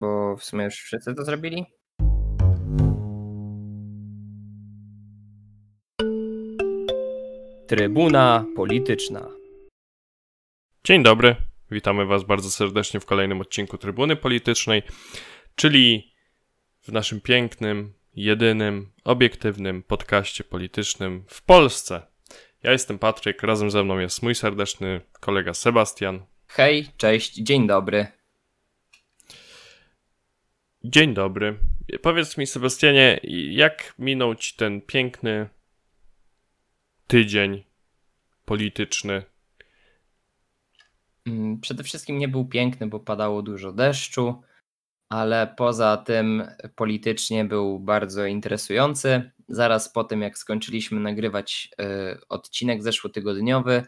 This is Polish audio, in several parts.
bo w sumie już wszyscy to zrobili. Trybuna polityczna. Dzień dobry, witamy Was bardzo serdecznie w kolejnym odcinku Trybuny Politycznej, czyli w naszym pięknym, jedynym, obiektywnym podcaście politycznym w Polsce. Ja jestem Patryk, razem ze mną jest mój serdeczny kolega Sebastian. Hej, cześć, dzień dobry. Dzień dobry. Powiedz mi, Sebastianie, jak minął ci ten piękny tydzień polityczny? Mm, przede wszystkim nie był piękny, bo padało dużo deszczu, ale poza tym politycznie był bardzo interesujący. Zaraz po tym, jak skończyliśmy nagrywać y, odcinek zeszłotygodniowy,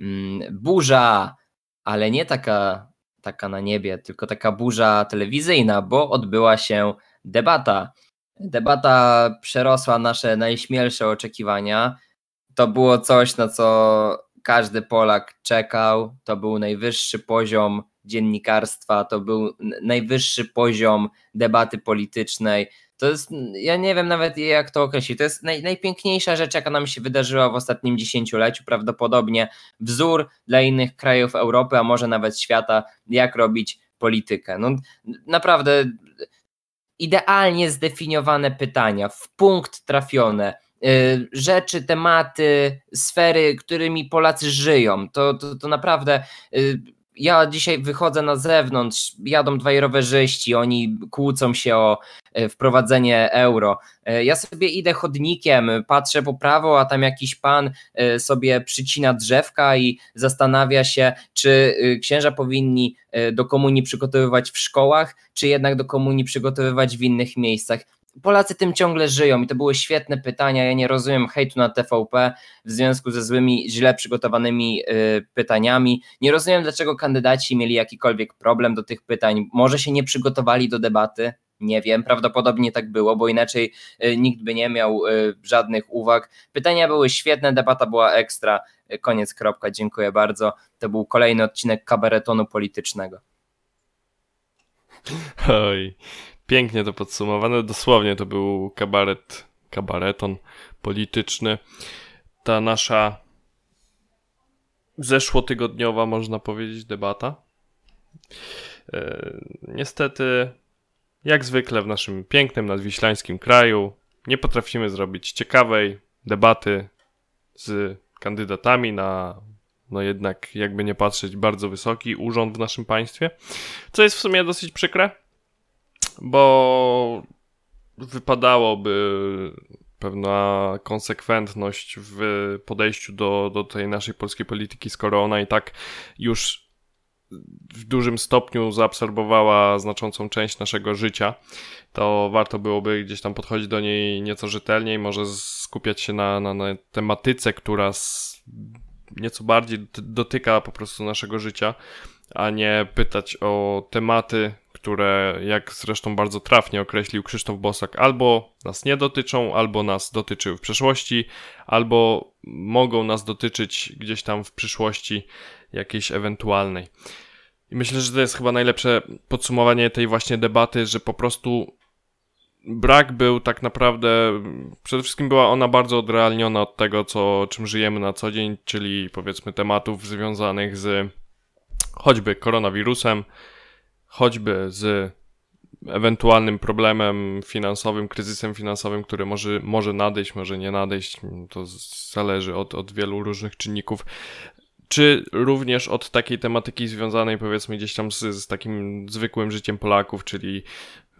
y, burza, ale nie taka taka na niebie, tylko taka burza telewizyjna, bo odbyła się debata. Debata przerosła nasze najśmielsze oczekiwania. To było coś, na co każdy Polak czekał. To był najwyższy poziom dziennikarstwa, to był najwyższy poziom debaty politycznej. To jest, ja nie wiem nawet jak to określić, to jest naj, najpiękniejsza rzecz, jaka nam się wydarzyła w ostatnim dziesięcioleciu, prawdopodobnie wzór dla innych krajów Europy, a może nawet świata, jak robić politykę. No, naprawdę idealnie zdefiniowane pytania, w punkt trafione, y, rzeczy, tematy, sfery, którymi Polacy żyją. To, to, to naprawdę y, ja dzisiaj wychodzę na zewnątrz, jadą dwaj rowerzyści, oni kłócą się o e, wprowadzenie euro. E, ja sobie idę chodnikiem, patrzę po prawo, a tam jakiś pan e, sobie przycina drzewka i zastanawia się, czy księża powinni do komunii przygotowywać w szkołach, czy jednak do komunii przygotowywać w innych miejscach. Polacy tym ciągle żyją i to były świetne pytania. Ja nie rozumiem hejtu na TVP w związku ze złymi, źle przygotowanymi y, pytaniami. Nie rozumiem, dlaczego kandydaci mieli jakikolwiek problem do tych pytań. Może się nie przygotowali do debaty. Nie wiem, prawdopodobnie tak było, bo inaczej y, nikt by nie miał y, żadnych uwag. Pytania były świetne, debata była ekstra. Koniec, kropka, dziękuję bardzo. To był kolejny odcinek kabaretonu politycznego. Oj, Pięknie to podsumowane. Dosłownie to był kabaret, kabareton polityczny. Ta nasza zeszłotygodniowa, można powiedzieć, debata. E, niestety, jak zwykle w naszym pięknym nadwiślańskim kraju, nie potrafimy zrobić ciekawej debaty z kandydatami na, no jednak, jakby nie patrzeć, bardzo wysoki urząd w naszym państwie, co jest w sumie dosyć przykre bo wypadałoby pewna konsekwentność w podejściu do, do tej naszej polskiej polityki, skoro ona i tak już w dużym stopniu zaabsorbowała znaczącą część naszego życia, to warto byłoby gdzieś tam podchodzić do niej nieco rzetelniej, może skupiać się na, na, na tematyce, która nieco bardziej dotyka po prostu naszego życia, a nie pytać o tematy, które, jak zresztą bardzo trafnie określił Krzysztof Bosak, albo nas nie dotyczą, albo nas dotyczyły w przeszłości, albo mogą nas dotyczyć gdzieś tam w przyszłości jakiejś ewentualnej. I myślę, że to jest chyba najlepsze podsumowanie tej właśnie debaty, że po prostu brak był tak naprawdę, przede wszystkim była ona bardzo odrealniona od tego, co, czym żyjemy na co dzień, czyli powiedzmy tematów związanych z choćby koronawirusem, choćby z ewentualnym problemem finansowym, kryzysem finansowym, który może, może nadejść, może nie nadejść, to zależy od, od wielu różnych czynników, czy również od takiej tematyki związanej powiedzmy gdzieś tam z, z takim zwykłym życiem Polaków, czyli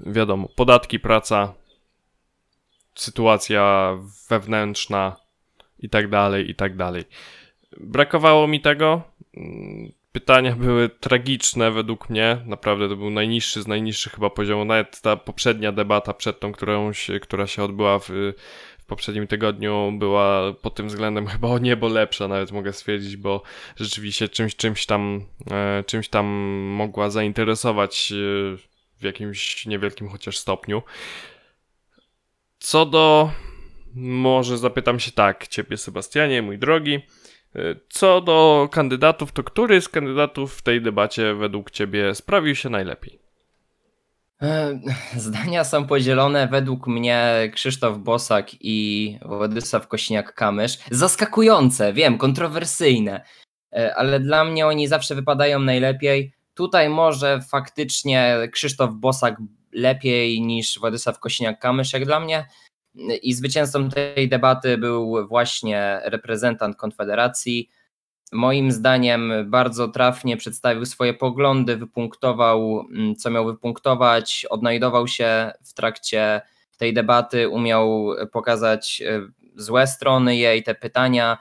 wiadomo, podatki, praca, sytuacja wewnętrzna i tak dalej, i tak dalej. Brakowało mi tego pytania były tragiczne według mnie. Naprawdę to był najniższy z najniższych chyba poziomów. Nawet ta poprzednia debata przed tą, którą się, która się odbyła w, w poprzednim tygodniu była pod tym względem chyba o niebo lepsza, nawet mogę stwierdzić, bo rzeczywiście czymś, czymś tam, e, czymś tam mogła zainteresować w jakimś niewielkim chociaż stopniu. Co do, może zapytam się tak, ciebie Sebastianie, mój drogi, co do kandydatów, to który z kandydatów w tej debacie według Ciebie sprawił się najlepiej? E, zdania są podzielone. Według mnie Krzysztof Bosak i Władysław Kośniak-Kamysz. Zaskakujące, wiem, kontrowersyjne, e, ale dla mnie oni zawsze wypadają najlepiej. Tutaj może faktycznie Krzysztof Bosak lepiej niż Władysław Kośniak-Kamysz, jak dla mnie. I zwycięzcą tej debaty był właśnie reprezentant Konfederacji, moim zdaniem bardzo trafnie przedstawił swoje poglądy, wypunktował, mm, co miał wypunktować, odnajdował się w trakcie tej debaty, umiał pokazać e, złe strony jej, te pytania,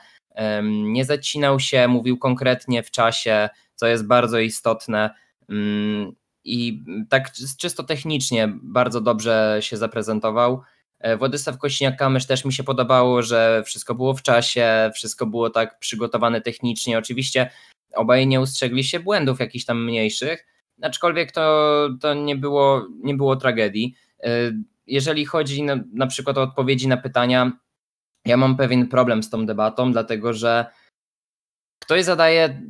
nie zacinał się, mówił konkretnie w czasie, co jest bardzo istotne. Mm, I tak czysto technicznie bardzo dobrze się zaprezentował. E, Władysław Kośniak-Kamysz też mi się podobało, że wszystko było w czasie, wszystko było tak przygotowane technicznie. Oczywiście obaj nie ustrzegli się błędów jakichś tam mniejszych, aczkolwiek to, to nie, było, nie było tragedii. E, jeżeli chodzi na, na przykład o odpowiedzi na pytania, ja mam pewien problem z tą debatą, dlatego że ktoś zadaje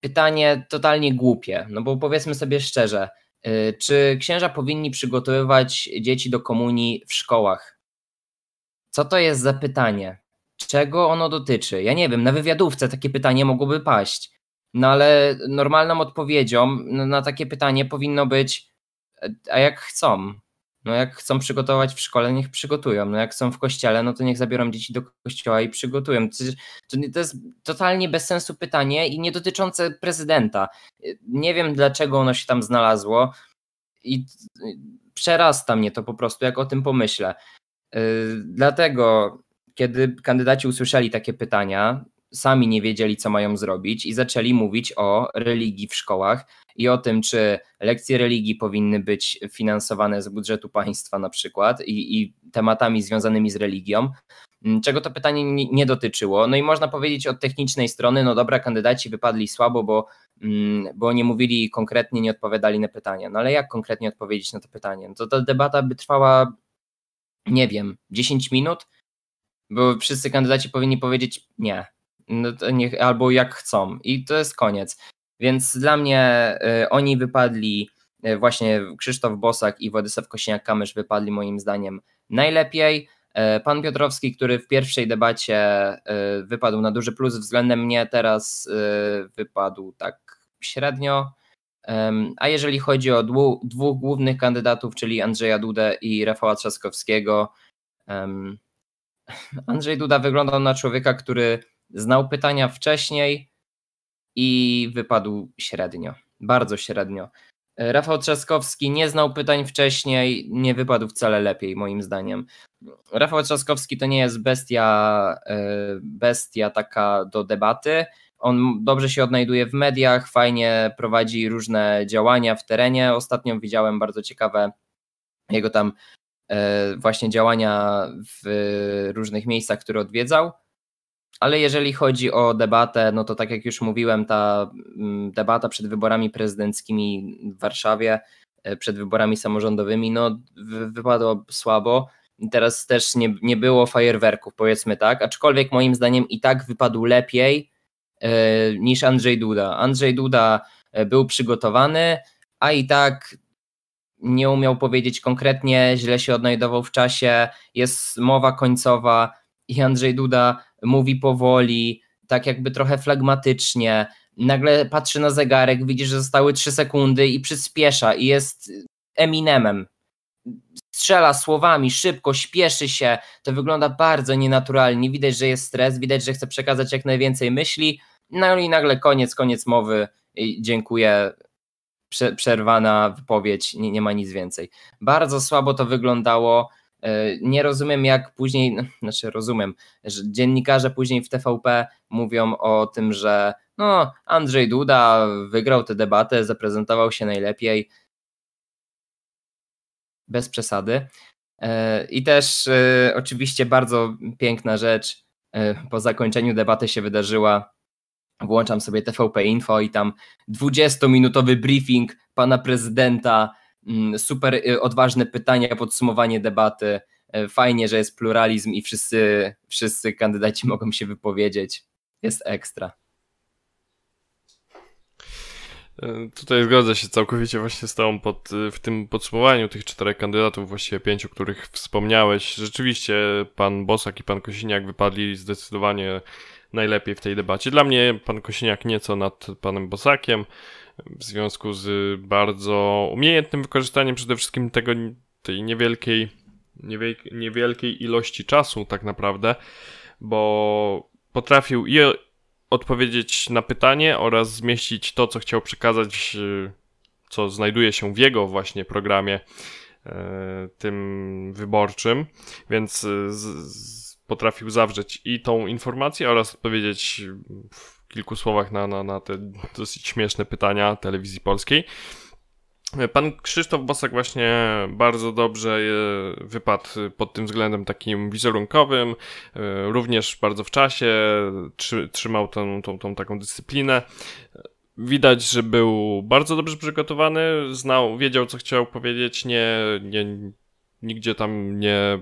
pytanie totalnie głupie, no bo powiedzmy sobie szczerze, e, czy księża powinni przygotowywać dzieci do komunii w szkołach? Co to jest za pytanie? Czego ono dotyczy? Ja nie wiem, na wywiadówce takie pytanie mogłoby paść. No ale normalną odpowiedzią na takie pytanie powinno być, a jak chcą? No jak chcą przygotować w szkole, niech przygotują. No jak chcą w kościele, no to niech zabiorą dzieci do kościoła i przygotują. To jest totalnie bez sensu pytanie i nie dotyczące prezydenta. Nie wiem dlaczego ono się tam znalazło i przerasta mnie to po prostu, jak o tym pomyślę. Y, dlatego, kiedy kandydaci usłyszeli takie pytania, sami nie wiedzieli, co mają zrobić i zaczęli mówić o religii w szkołach i o tym, czy lekcje religii powinny być finansowane z budżetu państwa na przykład i, i tematami związanymi z religią, mm, czego to pytanie nie, dotyczyło. No i można powiedzieć od technicznej strony, no dobra, kandydaci wypadli słabo, bo, mm, bo nie mówili konkretnie, nie odpowiadali na pytania. No ale jak konkretnie odpowiedzieć na to pytanie? No to ta debata by trwała nie wiem, 10 minut, bo wszyscy kandydaci powinni powiedzieć nie, no niech, albo jak chcą i to jest koniec. Więc dla mnie y, oni wypadli, y, właśnie Krzysztof Bosak i Władysław Kośniak-Kamysz wypadli moim zdaniem najlepiej. Y, pan Piotrowski, który w pierwszej debacie y, wypadł na duży plus względem mnie, teraz y, wypadł tak średnio. A jeżeli chodzi o dwóch głównych kandydatów, czyli Andrzeja Dudę i Rafała Trzaskowskiego, Andrzej Duda wyglądał na człowieka, który znał pytania wcześniej i wypadł średnio, bardzo średnio. Rafał Trzaskowski nie znał pytań wcześniej, nie wypadł wcale lepiej, moim zdaniem. Rafał Trzaskowski to nie jest bestia, e, bestia taka do debaty, on dobrze się odnajduje w mediach, fajnie prowadzi różne działania w terenie. Ostatnio widziałem bardzo ciekawe jego tam e, właśnie działania w różnych miejscach, które odwiedzał. Ale jeżeli chodzi o debatę, no to tak jak już mówiłem, ta mm, debata przed wyborami prezydenckimi w Warszawie, e, przed wyborami samorządowymi, no wypadło słabo. Teraz też nie, nie było fajerwerków, powiedzmy tak, aczkolwiek moim zdaniem i tak wypadł lepiej niż Andrzej Duda. Andrzej Duda e, był przygotowany, a i tak nie umiał powiedzieć konkretnie, źle się odnajdował w czasie, jest mowa końcowa i Andrzej Duda mówi powoli, tak jakby trochę flagmatycznie. Nagle patrzy na zegarek, widzi, że zostały 3 sekundy i przyspiesza i jest Eminemem. Strzela słowami, szybko, śpieszy się. To wygląda bardzo nienaturalnie. Widać, że jest stres, widać, że chce przekazać jak najwięcej myśli, no i nagle koniec, koniec mowy. Dziękuję. Przerwana wypowiedź, nie, nie ma nic więcej. Bardzo słabo to wyglądało. E, nie rozumiem, jak później, znaczy rozumiem, że dziennikarze później w TVP mówią o tym, że no, Andrzej Duda wygrał tę debatę, zaprezentował się najlepiej. Bez przesady. E, I też e, oczywiście bardzo piękna rzecz po zakończeniu debaty się wydarzyła włączam sobie TVP Info i tam 20-minutowy briefing pana prezydenta, mm, super y, odważne pytania, podsumowanie debaty. E, fajnie, że jest pluralizm i wszyscy, wszyscy kandydaci mogą się wypowiedzieć. Jest ekstra. E, tutaj zgodzę się całkowicie właśnie z Tobą pod, w tym podsumowaniu tych czterech kandydatów, właściwie pięciu, których wspomniałeś. Rzeczywiście pan Bosak i pan Kosiniak wypadli zdecydowanie najlepiej w tej debacie. Dla mnie pan Kosiniak nieco nad panem Bosakiem w związku z bardzo umiejętnym wykorzystaniem przede wszystkim tego, tej niewielkiej, niewielkiej ilości czasu tak naprawdę, bo potrafił i odpowiedzieć na pytanie oraz zmieścić to, co chciał przekazać, y, co znajduje się w jego właśnie programie e, tym wyborczym, więc y, z, z, potrafił zawrzeć i tą informację oraz odpowiedzieć w kilku słowach na, na, na te dosyć śmieszne pytania telewizji polskiej. Pan Krzysztof Bosak właśnie bardzo dobrze wypadł pod tym względem takim wizerunkowym, e, również bardzo w czasie, trzymał tą, tą, tą taką dyscyplinę. Widać, że był bardzo dobrze przygotowany, znał, wiedział co chciał powiedzieć, nie, nie, nigdzie tam nie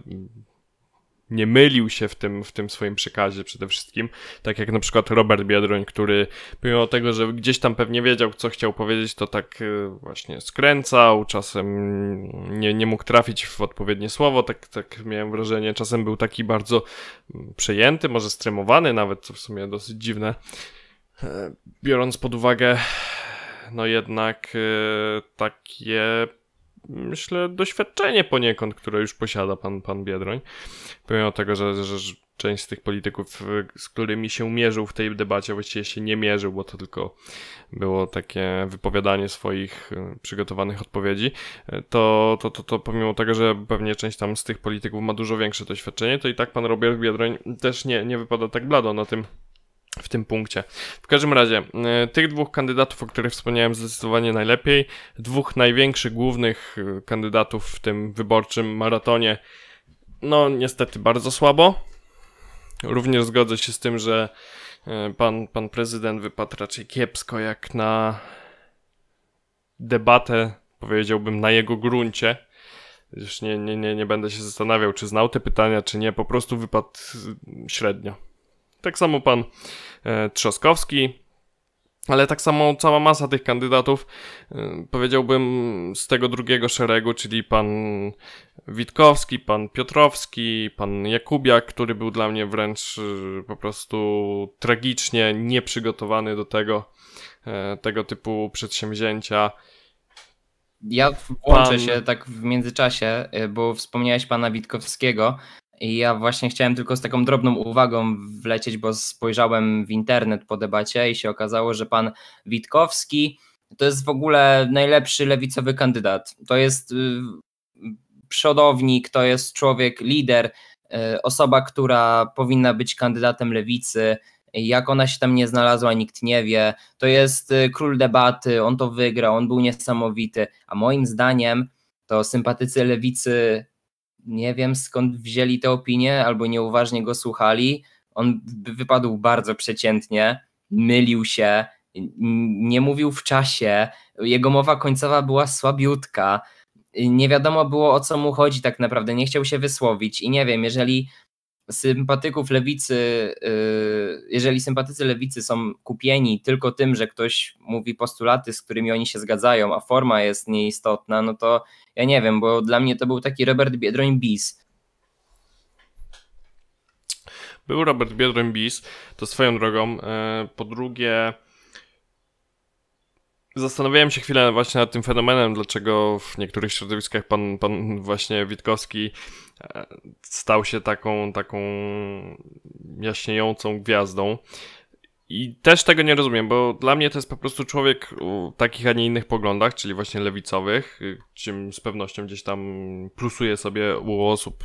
nie mylił się w tym, w tym swoim przekazie przede wszystkim. Tak jak na przykład Robert Biedroń, który pomimo tego, że gdzieś tam pewnie wiedział, co chciał powiedzieć, to tak y, właśnie skręcał, czasem nie, nie mógł trafić w odpowiednie słowo, tak, tak miałem wrażenie. Czasem był taki bardzo mm, przejęty, może stremowany nawet, co w sumie dosyć dziwne. E, biorąc pod uwagę, no jednak y, takie myślę, doświadczenie poniekąd, które już posiada pan, pan Biedroń. Pomimo tego, że, że część z tych polityków, z którymi się mierzył w tej debacie, właściwie się nie mierzył, bo to tylko było takie wypowiadanie swoich e, przygotowanych odpowiedzi, e, to, to, to, to pomimo tego, że pewnie część tam z tych polityków ma dużo większe doświadczenie, to i tak pan Robert Biedroń też nie, nie wypada tak blado na tym w tym punkcie. W każdym razie, e, tych dwóch kandydatów, o których wspomniałem zdecydowanie najlepiej, dwóch największych, głównych e, kandydatów w tym wyborczym maratonie, no niestety bardzo słabo. Również zgodzę się z tym, że e, pan, pan prezydent wypadł raczej kiepsko, jak na debatę, powiedziałbym, na jego gruncie. Już nie, nie, nie, nie będę się zastanawiał, czy znał te pytania, czy nie, po prostu wypadł średnio. Tak samo pan e, Trzaskowski, ale tak samo cała masa tych kandydatów, e, powiedziałbym z tego drugiego szeregu, czyli pan Witkowski, pan Piotrowski, pan Jakubiak, który był dla mnie wręcz e, po prostu tragicznie nieprzygotowany do tego, tego typu przedsięwzięcia. Ja włączę pan... się tak w międzyczasie, bo wspomniałeś pana Witkowskiego. Ja właśnie chciałem tylko z taką drobną uwagą wlecieć, bo spojrzałem w internet po debacie i się okazało, że pan Witkowski to jest w ogóle najlepszy lewicowy kandydat. To jest y, przodownik, to jest człowiek, lider, y, osoba, która powinna być kandydatem lewicy. Jak ona się tam nie znalazła, nikt nie wie. To jest y, król debaty, on to wygrał, on był niesamowity. A moim zdaniem to sympatycy lewicy nie wiem skąd wzięli te opinie, albo nieuważnie go słuchali. On wypadł bardzo przeciętnie, mylił się, nie mówił w czasie, jego mowa końcowa była słabiutka. Nie wiadomo było o co mu chodzi tak naprawdę, nie chciał się wysłowić i nie wiem, jeżeli sympatyków lewicy, y, jeżeli sympatycy lewicy są kupieni tylko tym, że ktoś mówi postulaty, z którymi oni się zgadzają, a forma jest nieistotna, no to ja nie wiem, bo dla mnie to był taki Robert Biedroń bis. Był Robert Biedroń bis, to swoją drogą. E, po drugie, Zastanawiałem się chwilę właśnie nad tym fenomenem, dlaczego w niektórych środowiskach pan, pan właśnie Witkowski e, stał się taką, taką jaśniejącą gwiazdą. I też tego nie rozumiem, bo dla mnie to jest po prostu człowiek o takich, a nie innych poglądach, czyli właśnie lewicowych, czym z pewnością gdzieś tam plusuje sobie u osób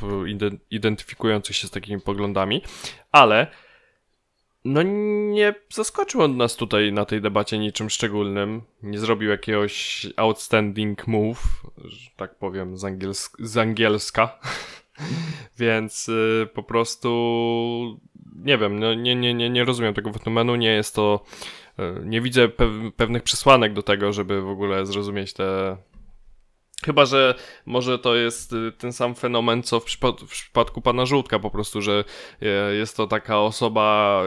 identyfikujących się z takimi poglądami, ale no nie zaskoczył on nas tutaj na tej debacie niczym szczególnym. Nie zrobił jakiegoś outstanding move, że tak powiem z, angiels z angielska. Więc y, po prostu nie wiem, no, nie, nie, nie, nie rozumiem tego fenomenu, nie jest to y, nie widzę pe pewnych przesłanek do tego, żeby w ogóle zrozumieć te Chyba, że może to jest y, ten sam fenomen, co w, w, przypadku pana Żółtka, po prostu, że e, jest to taka osoba,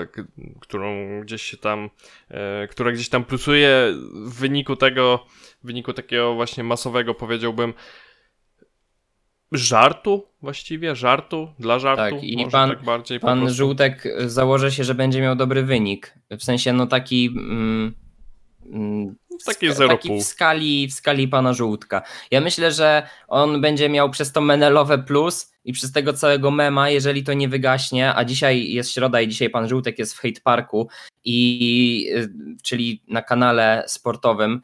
którą gdzieś się tam, e, która gdzieś tam plusuje w wyniku tego, w wyniku takiego właśnie masowego, powiedziałbym, żartu właściwie, żartu, dla żartu. Tak, i pan, tak bardziej pan Żółtek założy się, że będzie miał dobry wynik. W sensie, no taki... Mm, mm takie zero taki w skali, w skali pana Żółtka. Ja myślę, że on będzie miał przez to menelowe plus i przez tego całego mema, jeżeli to nie wygaśnie, a dzisiaj jest środa i dzisiaj pan Żółtek jest w Hate Parku, i, y, czyli na kanale sportowym,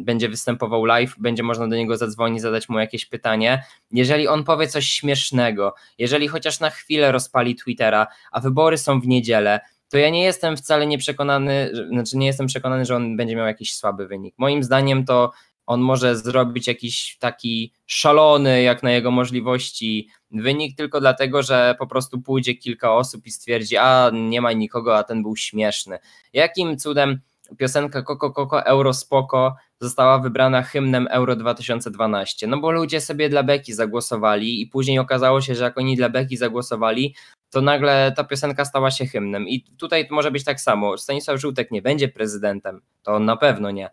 będzie występował live, będzie można do niego zadzwonić, zadać mu jakieś pytanie. Jeżeli on powie coś śmiesznego, jeżeli chociaż na chwilę rozpali Twittera, a wybory są w niedzielę, to ja nie jestem wcale nieprzekonany, znaczy nie jestem przekonany, że on będzie miał jakiś słaby wynik. Moim zdaniem to on może zrobić jakiś taki szalony, jak na jego możliwości, wynik, tylko dlatego, że po prostu pójdzie kilka osób i stwierdzi, a nie ma nikogo, a ten był śmieszny. Jakim cudem piosenka Koko Koko Euro Spoko została wybrana hymnem Euro 2012. No bo ludzie sobie dla Beki zagłosowali i później okazało się, że jak oni dla Beki zagłosowali, to nagle ta piosenka stała się hymnem. I tutaj może być tak samo. Stanisław Żółtek nie będzie prezydentem, to na pewno nie,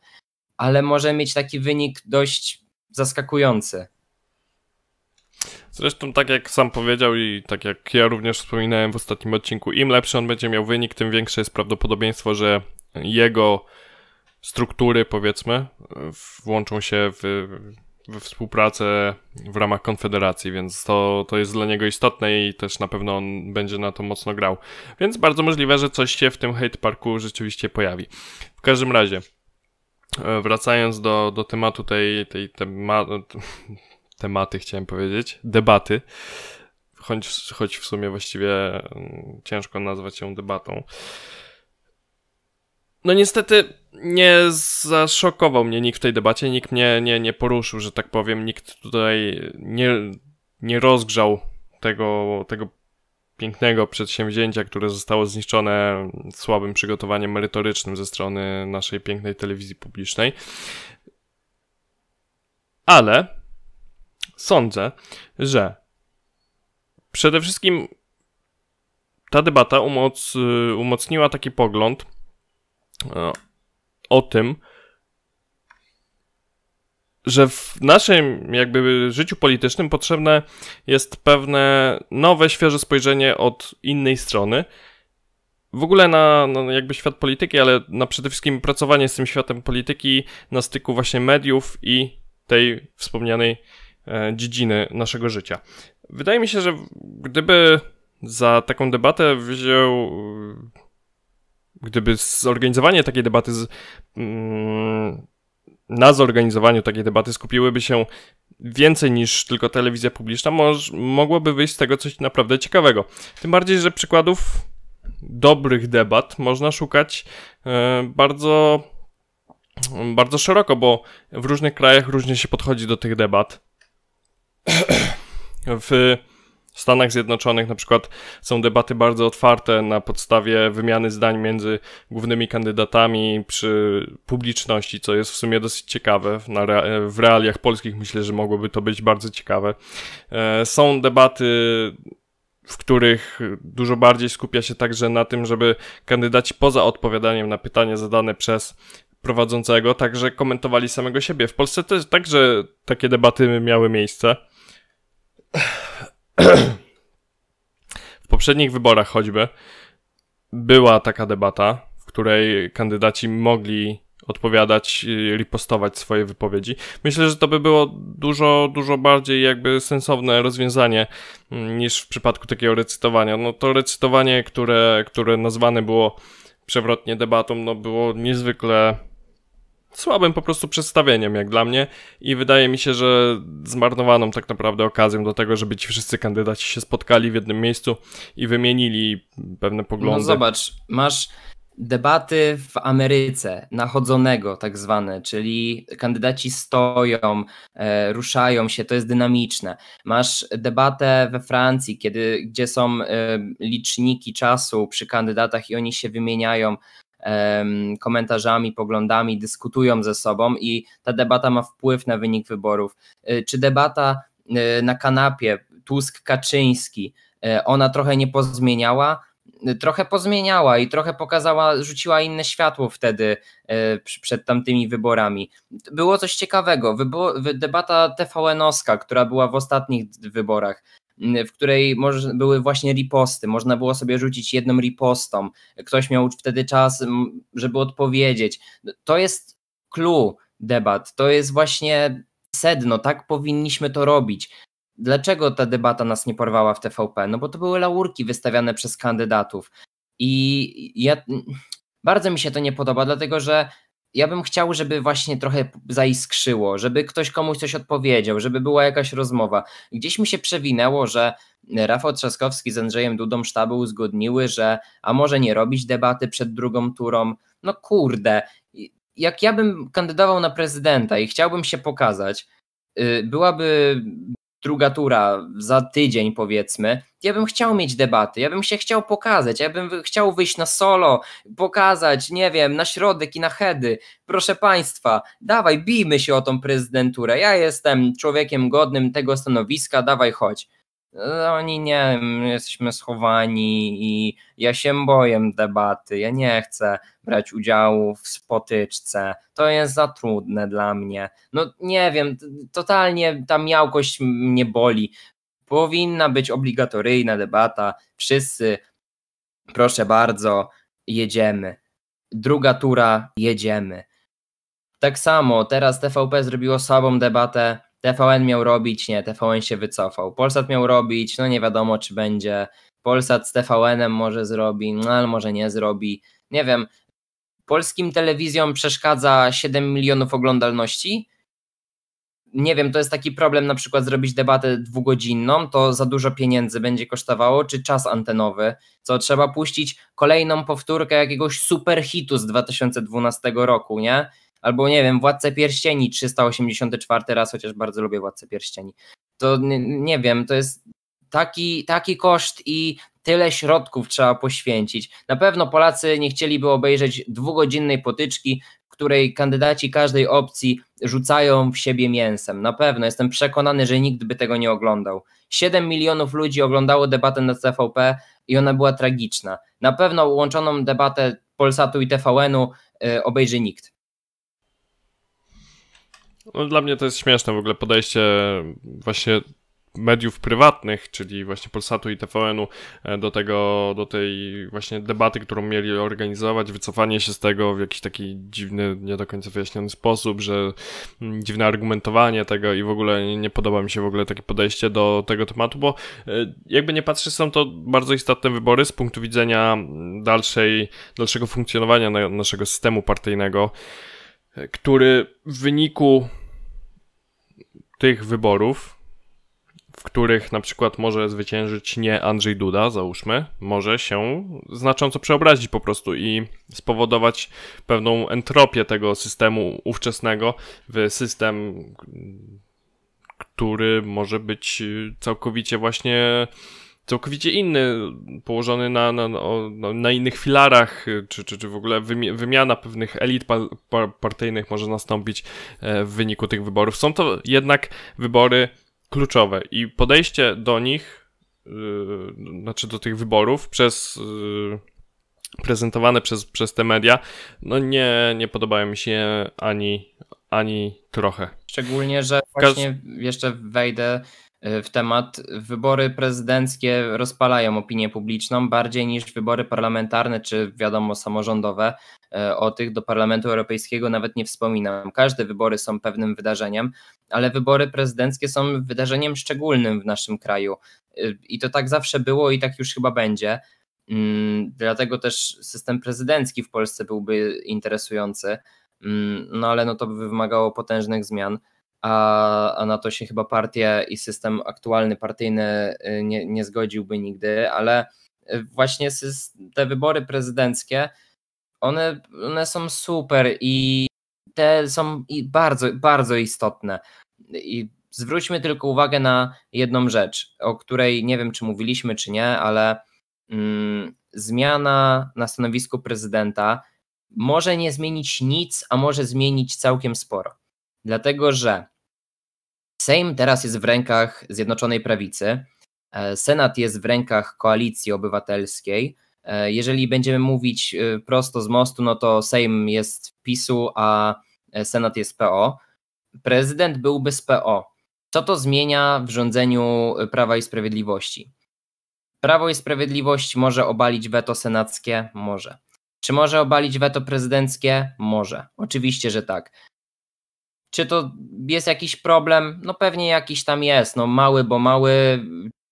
ale może mieć taki wynik dość zaskakujący. Zresztą tak jak sam powiedział i tak jak ja również wspominałem w ostatnim odcinku, im lepszy on będzie miał wynik, tym większe jest prawdopodobieństwo, że jego struktury, powiedzmy, włączą się w, we współpracę w ramach Konfederacji, więc to, to jest dla niego istotne i też na pewno on będzie na to mocno grał. Więc bardzo możliwe, że coś się w tym hate parku rzeczywiście pojawi. W każdym razie, e, wracając do, do tematu tej, tej tema, tematy, chciałem powiedzieć, debaty, choć, choć w sumie właściwie mm, ciężko nazwać ją debatą. No niestety nie zaszokował mnie nikt w tej debacie, nikt mnie nie, nie poruszył, że tak powiem, nikt tutaj nie, nie rozgrzał tego, tego pięknego przedsięwzięcia, które zostało zniszczone słabym przygotowaniem merytorycznym ze strony naszej pięknej telewizji publicznej. Ale sądzę, że przede wszystkim ta debata umoc, umocniła taki pogląd, o tym, że w naszym jakby życiu politycznym potrzebne jest pewne nowe, świeże spojrzenie od innej strony. W ogóle na, na jakby świat polityki, ale na przede wszystkim pracowanie z tym światem polityki na styku właśnie mediów i tej wspomnianej e, dziedziny naszego życia. Wydaje mi się, że gdyby za taką debatę wziął gdyby zorganizowanie takiej debaty, z, mm, na zorganizowaniu takiej debaty skupiłyby się więcej niż tylko telewizja publiczna, moż, mogłoby wyjść z tego coś naprawdę ciekawego. Tym bardziej, że przykładów dobrych debat można szukać e, bardzo, bardzo szeroko, bo w różnych krajach różnie się podchodzi do tych debat. w w Stanach Zjednoczonych na przykład są debaty bardzo otwarte na podstawie wymiany zdań między głównymi kandydatami przy publiczności, co jest w sumie dosyć ciekawe. W realiach polskich myślę, że mogłoby to być bardzo ciekawe. E, są debaty w których dużo bardziej skupia się także na tym, żeby kandydaci poza odpowiadaniem na pytanie zadane przez prowadzącego także komentowali samego siebie. W Polsce też także takie debaty miały miejsce. W poprzednich wyborach choćby była taka debata, w której kandydaci mogli odpowiadać, ripostować swoje wypowiedzi. Myślę, że to by było dużo, dużo bardziej jakby sensowne rozwiązanie mm, niż w przypadku takiego recytowania. No to recytowanie, które, które nazwane było przewrotnie debatą, no było niezwykle słabym po prostu przedstawieniem, jak dla mnie. I wydaje mi się, że zmarnowaną tak naprawdę okazją do tego, żeby ci wszyscy kandydaci się spotkali w jednym miejscu i wymienili pewne poglądy. No zobacz, masz debaty w Ameryce, nachodzonego tak zwane, czyli kandydaci stoją, e, ruszają się, to jest dynamiczne. Masz debatę we Francji, kiedy, gdzie są e, liczniki czasu przy kandydatach i oni się wymieniają komentarzami, poglądami, dyskutują ze sobą i ta debata ma wpływ na wynik wyborów. Y, czy debata y, na kanapie Tusk-Kaczyński, y, ona trochę nie pozmieniała? Trochę pozmieniała i trochę pokazała, rzuciła inne światło wtedy przed tamtymi wyborami. Było coś ciekawego. debata TVN-owska, która była w ostatnich wyborach, w której były właśnie riposty, można było sobie rzucić jedną ripostą, ktoś miał wtedy czas, żeby odpowiedzieć. To jest clue debat, to jest właśnie sedno, tak powinniśmy to robić. Dlaczego ta debata nas nie porwała w TVP? No bo to były laurki wystawiane przez kandydatów. I ja bardzo mi się to nie podoba, dlatego że ja bym chciał, żeby właśnie trochę zaiskrzyło, żeby ktoś komuś coś odpowiedział, żeby była jakaś rozmowa. Gdzieś mi się przewinęło, że Rafał Trzaskowski z Andrzejem Dudą sztaby uzgodniły, że a może nie robić debaty przed drugą turą. No kurde, jak ja bym kandydował na prezydenta i chciałbym się pokazać, y, byłaby druga tura za tydzień powiedzmy, ja bym chciał mieć debaty, ja bym się chciał pokazać, ja bym chciał wyjść na solo, pokazać, nie wiem, na środek i na hedy. Proszę Państwa, dawaj, bijmy się o tą prezydenturę. Ja jestem człowiekiem godnym tego stanowiska, dawaj, chodź. Oni nie, jesteśmy schowani i ja się boję debaty, ja nie chcę brać udziału w spotyczce, to jest za trudne dla mnie. No nie wiem, totalnie ta miałkość mnie boli. Powinna być obligatoryjna debata, wszyscy, proszę bardzo, jedziemy. Druga tura, jedziemy. Tak samo, teraz TVP zrobiło słabą debatę TVN miał robić, nie, TVN się wycofał. Polsat miał robić, no nie wiadomo czy będzie. Polsat z TVN-em może zrobi, no ale może nie zrobi. Nie wiem. Polskim telewizjom przeszkadza 7 milionów oglądalności. Nie wiem, to jest taki problem na przykład zrobić debatę dwugodzinną, to za dużo pieniędzy będzie kosztowało, czy czas antenowy, co trzeba puścić kolejną powtórkę jakiegoś super hitu z 2012 roku, nie? Albo nie wiem, Władcę Pierścieni 384 raz, chociaż bardzo lubię Władcę Pierścieni. To nie, nie wiem, to jest taki, taki koszt i tyle środków trzeba poświęcić. Na pewno Polacy nie chcieliby obejrzeć dwugodzinnej potyczki, w której kandydaci każdej opcji rzucają w siebie mięsem. Na pewno, jestem przekonany, że nikt by tego nie oglądał. 7 milionów ludzi oglądało debatę na TVP i ona była tragiczna. Na pewno łączoną debatę Polsatu i TVN-u y, obejrzy nikt. No, dla mnie to jest śmieszne w ogóle podejście właśnie mediów prywatnych, czyli właśnie Polsatu i TVN-u e, do tego, do tej właśnie debaty, którą mieli organizować, wycofanie się z tego w jakiś taki dziwny, nie do końca wyjaśniony sposób, że mm, dziwne argumentowanie tego i w ogóle nie podoba mi się w ogóle takie podejście do tego tematu, bo e, jakby nie patrzeć, są to bardzo istotne wybory z punktu widzenia dalszej, dalszego funkcjonowania naszego systemu partyjnego który w wyniku tych wyborów, w których na przykład może zwyciężyć nie Andrzej Duda, załóżmy, może się znacząco przeobrazić po prostu i spowodować pewną entropię tego systemu ówczesnego w system, który może być całkowicie właśnie całkowicie inny, położony na, na, na, na innych filarach, czy, czy, czy w ogóle wymiana pewnych elit partyjnych może nastąpić e, w wyniku tych wyborów. Są to jednak wybory kluczowe i podejście do nich, yy, znaczy do tych wyborów przez yy, prezentowane przez, przez te media, no nie, nie podobają mi się ani, ani trochę. Szczególnie, że właśnie jeszcze wejdę w temat. Wybory prezydenckie rozpalają opinię publiczną bardziej niż wybory parlamentarne czy wiadomo samorządowe. E, o tych do Parlamentu Europejskiego nawet nie wspominam. Każde wybory są pewnym wydarzeniem, ale wybory prezydenckie są wydarzeniem szczególnym w naszym kraju. E, I to tak zawsze było i tak już chyba będzie. Mm, dlatego też system prezydencki w Polsce byłby interesujący. Mm, no ale no to by wymagało potężnych zmian a, a na to się chyba partia i system aktualny partyjny y, nie, nie zgodziłby nigdy, ale y, właśnie te wybory prezydenckie, one, one są super i te są bardzo, bardzo istotne. I zwróćmy tylko uwagę na jedną rzecz, o której nie wiem, czy mówiliśmy, czy nie, ale mm, zmiana na stanowisku prezydenta może nie zmienić nic, a może zmienić całkiem sporo. Dlatego, że Sejm teraz jest w rękach Zjednoczonej Prawicy, e, Senat jest w rękach Koalicji Obywatelskiej. E, jeżeli będziemy mówić e, prosto z mostu, no to Sejm jest PiSu, a Senat jest PO. Prezydent byłby z PO. Co to zmienia w rządzeniu Prawa i Sprawiedliwości? Prawo i Sprawiedliwość może obalić weto senackie? Może. Czy może obalić weto prezydenckie? Może. Oczywiście, że tak. Czy to jest jakiś problem? No pewnie jakiś tam jest. No mały, bo mały,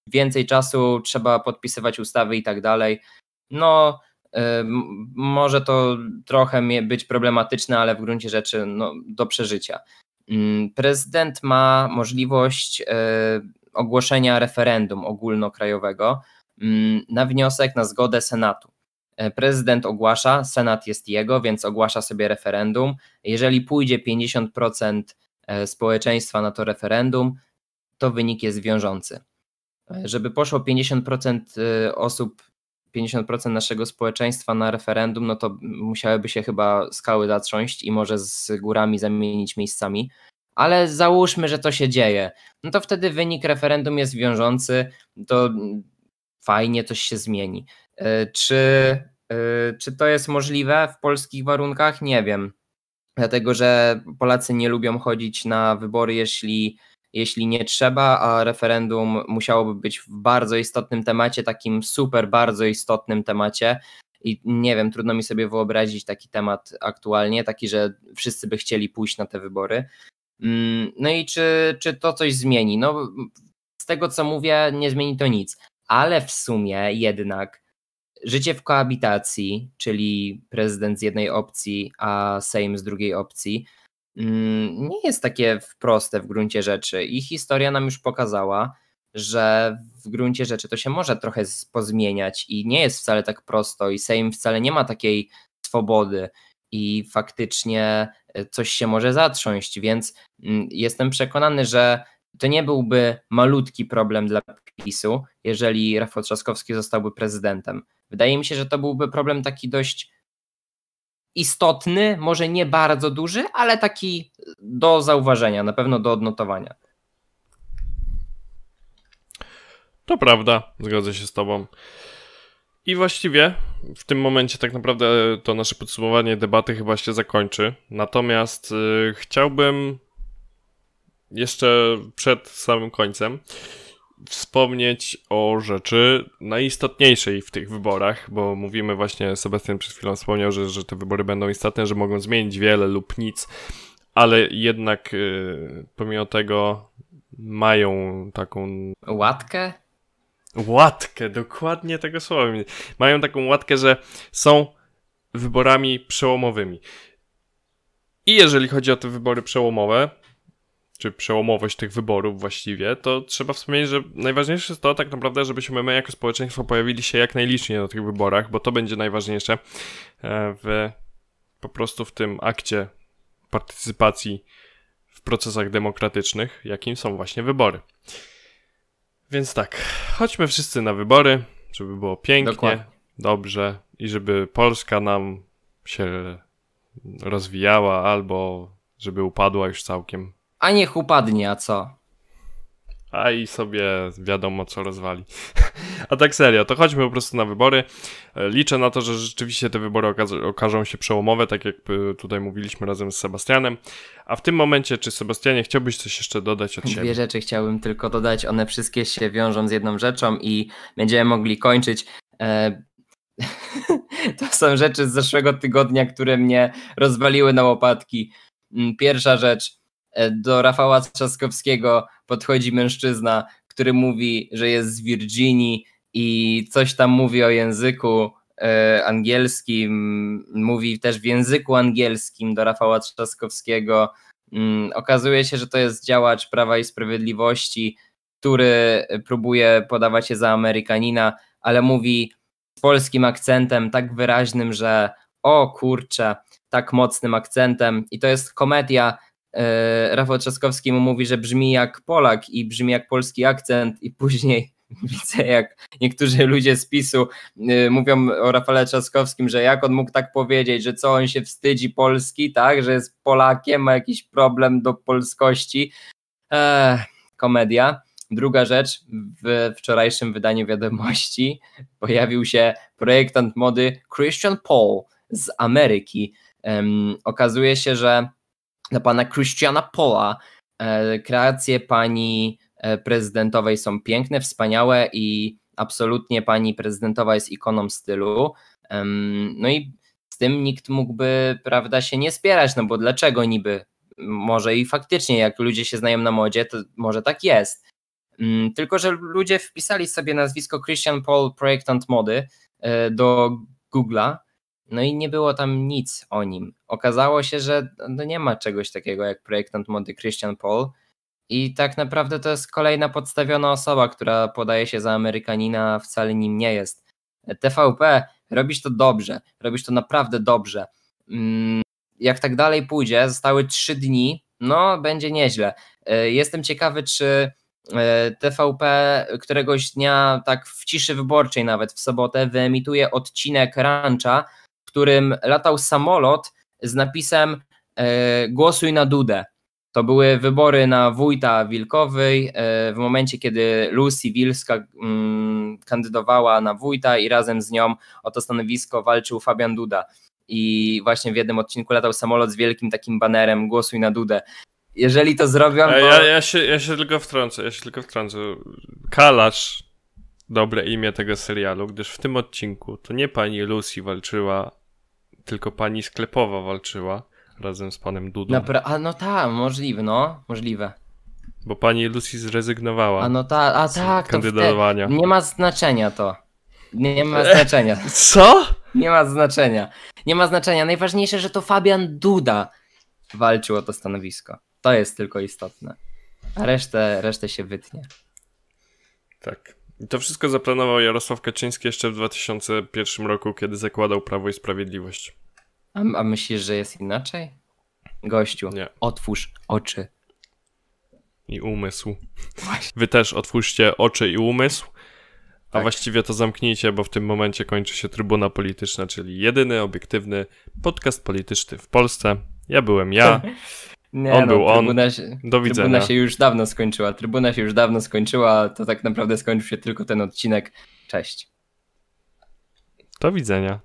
więcej czasu trzeba podpisywać ustawy i tak dalej. No może to trochę być problematyczne, ale w gruncie rzeczy no, do przeżycia. Mm, prezydent ma możliwość y, ogłoszenia referendum ogólnokrajowego mm, na wniosek, na zgodę Senatu. E, prezydent ogłasza, Senat jest jego, więc ogłasza sobie referendum. Jeżeli pójdzie 50% e, społeczeństwa na to referendum, to wynik jest wiążący. E, żeby poszło 50% osób, 50% naszego społeczeństwa na referendum, no to musiałyby się chyba skały zatrząść i może z górami zamienić miejscami. Ale załóżmy, że to się dzieje. No to wtedy wynik referendum jest wiążący, to fajnie coś się zmieni. Czy Y, czy to jest możliwe w polskich warunkach? Nie wiem. Dlatego, że Polacy nie lubią chodzić na wybory, jeśli, jeśli nie trzeba, a referendum musiałoby być w bardzo istotnym temacie, takim super, bardzo istotnym temacie. I nie wiem, trudno mi sobie wyobrazić taki temat aktualnie, taki, że wszyscy by chcieli pójść na te wybory. Mm, no i czy, czy to coś zmieni? No, z tego co mówię, nie zmieni to nic, ale w sumie jednak życie w koabitacji, czyli prezydent z jednej opcji, a Sejm z drugiej opcji, mm, nie jest takie proste w gruncie rzeczy. I historia nam już pokazała, że w gruncie rzeczy to się może trochę pozmieniać i nie jest wcale tak prosto, i Sejm wcale nie ma takiej swobody, i faktycznie e, coś się może zatrząść, więc mm, jestem przekonany, że to nie byłby malutki problem dla PiSu, jeżeli Rafał Trzaskowski zostałby prezydentem. Wydaje mi się, że to byłby problem taki dość istotny, może nie bardzo duży, ale taki do zauważenia, na pewno do odnotowania. To prawda, zgodzę się z Tobą. I właściwie w tym momencie tak naprawdę to nasze podsumowanie debaty chyba się zakończy. Natomiast yy, chciałbym jeszcze przed samym końcem wspomnieć o rzeczy najistotniejszej w tych wyborach, bo mówimy właśnie, Sebastian przed chwilą wspomniał, że, że te wybory będą istotne, że mogą zmienić wiele lub nic, ale jednak yy, pomimo tego mają taką... Łatkę? Łatkę, dokładnie tego słowa. Mają taką łatkę, że są wyborami przełomowymi. I jeżeli chodzi o te wybory przełomowe, czy przełomowość tych wyborów właściwie, to trzeba wspomnieć, że najważniejsze jest to tak naprawdę, żebyśmy my jako społeczeństwo pojawili się jak najliczniej na tych wyborach, bo to będzie najważniejsze e, w, po prostu w tym akcie partycypacji w procesach demokratycznych, jakim są właśnie wybory. Więc tak, chodźmy wszyscy na wybory, żeby było pięknie, Dokładnie. dobrze i żeby Polska nam się rozwijała albo żeby upadła już całkiem a niech upadnie, a co? A i sobie wiadomo, co rozwali. A tak serio, to chodźmy po prostu na wybory. Liczę na to, że rzeczywiście te wybory okażą się przełomowe, tak jak y, tutaj mówiliśmy razem z Sebastianem. A w tym momencie, czy Sebastianie, chciałbyś coś jeszcze dodać od siebie? Dwie rzeczy chciałbym tylko dodać. One wszystkie się wiążą z jedną rzeczą i będziemy mogli kończyć. E, to są rzeczy z zeszłego tygodnia, które mnie rozwaliły na łopatki. Mm, pierwsza rzecz E, do Rafała Trzaskowskiego podchodzi mężczyzna, który mówi, że jest z Virginii i coś tam mówi o języku e, angielskim, mówi też w języku angielskim do Rafała Trzaskowskiego. Mm, okazuje się, że to jest działacz Prawa i Sprawiedliwości, który próbuje podawać się za Amerykanina, ale mówi z polskim akcentem tak wyraźnym, że o kurczę, tak mocnym akcentem i to jest komedia E, Rafał Trzaskowski mu mówi, że brzmi jak Polak i brzmi jak polski akcent i później Widzę, jak niektórzy ludzie z PiSu y, mówią o Rafale Trzaskowskim, że jak on mógł tak powiedzieć, że co on się wstydzi Polski, tak, że jest Polakiem, ma jakiś problem do polskości. Eee, komedia. Druga rzecz, w wczorajszym wydaniu wiadomości pojawił się projektant mody Christian Paul z Ameryki. Um, okazuje się, że dla pana Christiana Paula e, kreacje pani e, prezydentowej są piękne, wspaniałe i absolutnie pani prezydentowa jest ikoną stylu. No i z tym nikt mógłby, prawda, się nie spierać, no bo dlaczego niby? Może i faktycznie, jak ludzie się znają na modzie, to może tak jest. Um, tylko, że ludzie wpisali sobie nazwisko Christian Paul, projektant mody e, do Google'a no i nie było tam nic o nim. Okazało się, że no nie ma czegoś takiego jak projektant mody Christian Paul. I tak naprawdę to jest kolejna podstawiona osoba, która podaje się za Amerykanina, a wcale nim nie jest. TVP, robisz to dobrze, robisz to naprawdę dobrze. Mm, jak tak dalej pójdzie, zostały trzy dni, no będzie nieźle. E, jestem ciekawy, czy e, TVP któregoś dnia, tak w ciszy wyborczej nawet w sobotę, wyemituje odcinek Rancha, którym latał samolot z napisem e, głosuj na Dudę. To były wybory na wójta Wilkowej e, w momencie, kiedy Lucy Wilska mm, kandydowała na wójta i razem z nią o to stanowisko walczył Fabian Duda. I właśnie w jednym odcinku latał samolot z wielkim takim banerem głosuj na Dudę. Jeżeli to zrobią, to... Ja, ja, się, ja się tylko wtrącę, ja się tylko wtrącę. Kalacz, dobre imię tego serialu, gdyż w tym odcinku to nie pani Lucy walczyła tylko pani sklepowa walczyła razem z panem Dudą. Napra a no tak, możliwe, no, możliwe. Bo pani Lucy zrezygnowała. A no ta, a tak, kandydowania. To nie ma znaczenia to. Nie ma znaczenia. Co? Nie ma znaczenia. Nie ma znaczenia. Najważniejsze, że to Fabian Duda walczył o to stanowisko. To jest tylko istotne. A resztę, resztę się wytnie. Tak. I to wszystko zaplanował Jarosław Kaczyński jeszcze w 2001 roku, kiedy zakładał Prawo i Sprawiedliwość. A, a myślisz, że jest inaczej? Gościu, Nie. otwórz oczy. I umysł. Właśnie. Wy też otwórzcie oczy i umysł. A tak. właściwie to zamknijcie, bo w tym momencie kończy się Trybuna Polityczna, czyli jedyny obiektywny podcast polityczny w Polsce. Ja byłem ja. Nie, on no, był on. Się, Do widzenia. Trybuna się już dawno skończyła. Trybuna się już dawno skończyła. To tak naprawdę skończył się tylko ten odcinek. Cześć. Do widzenia.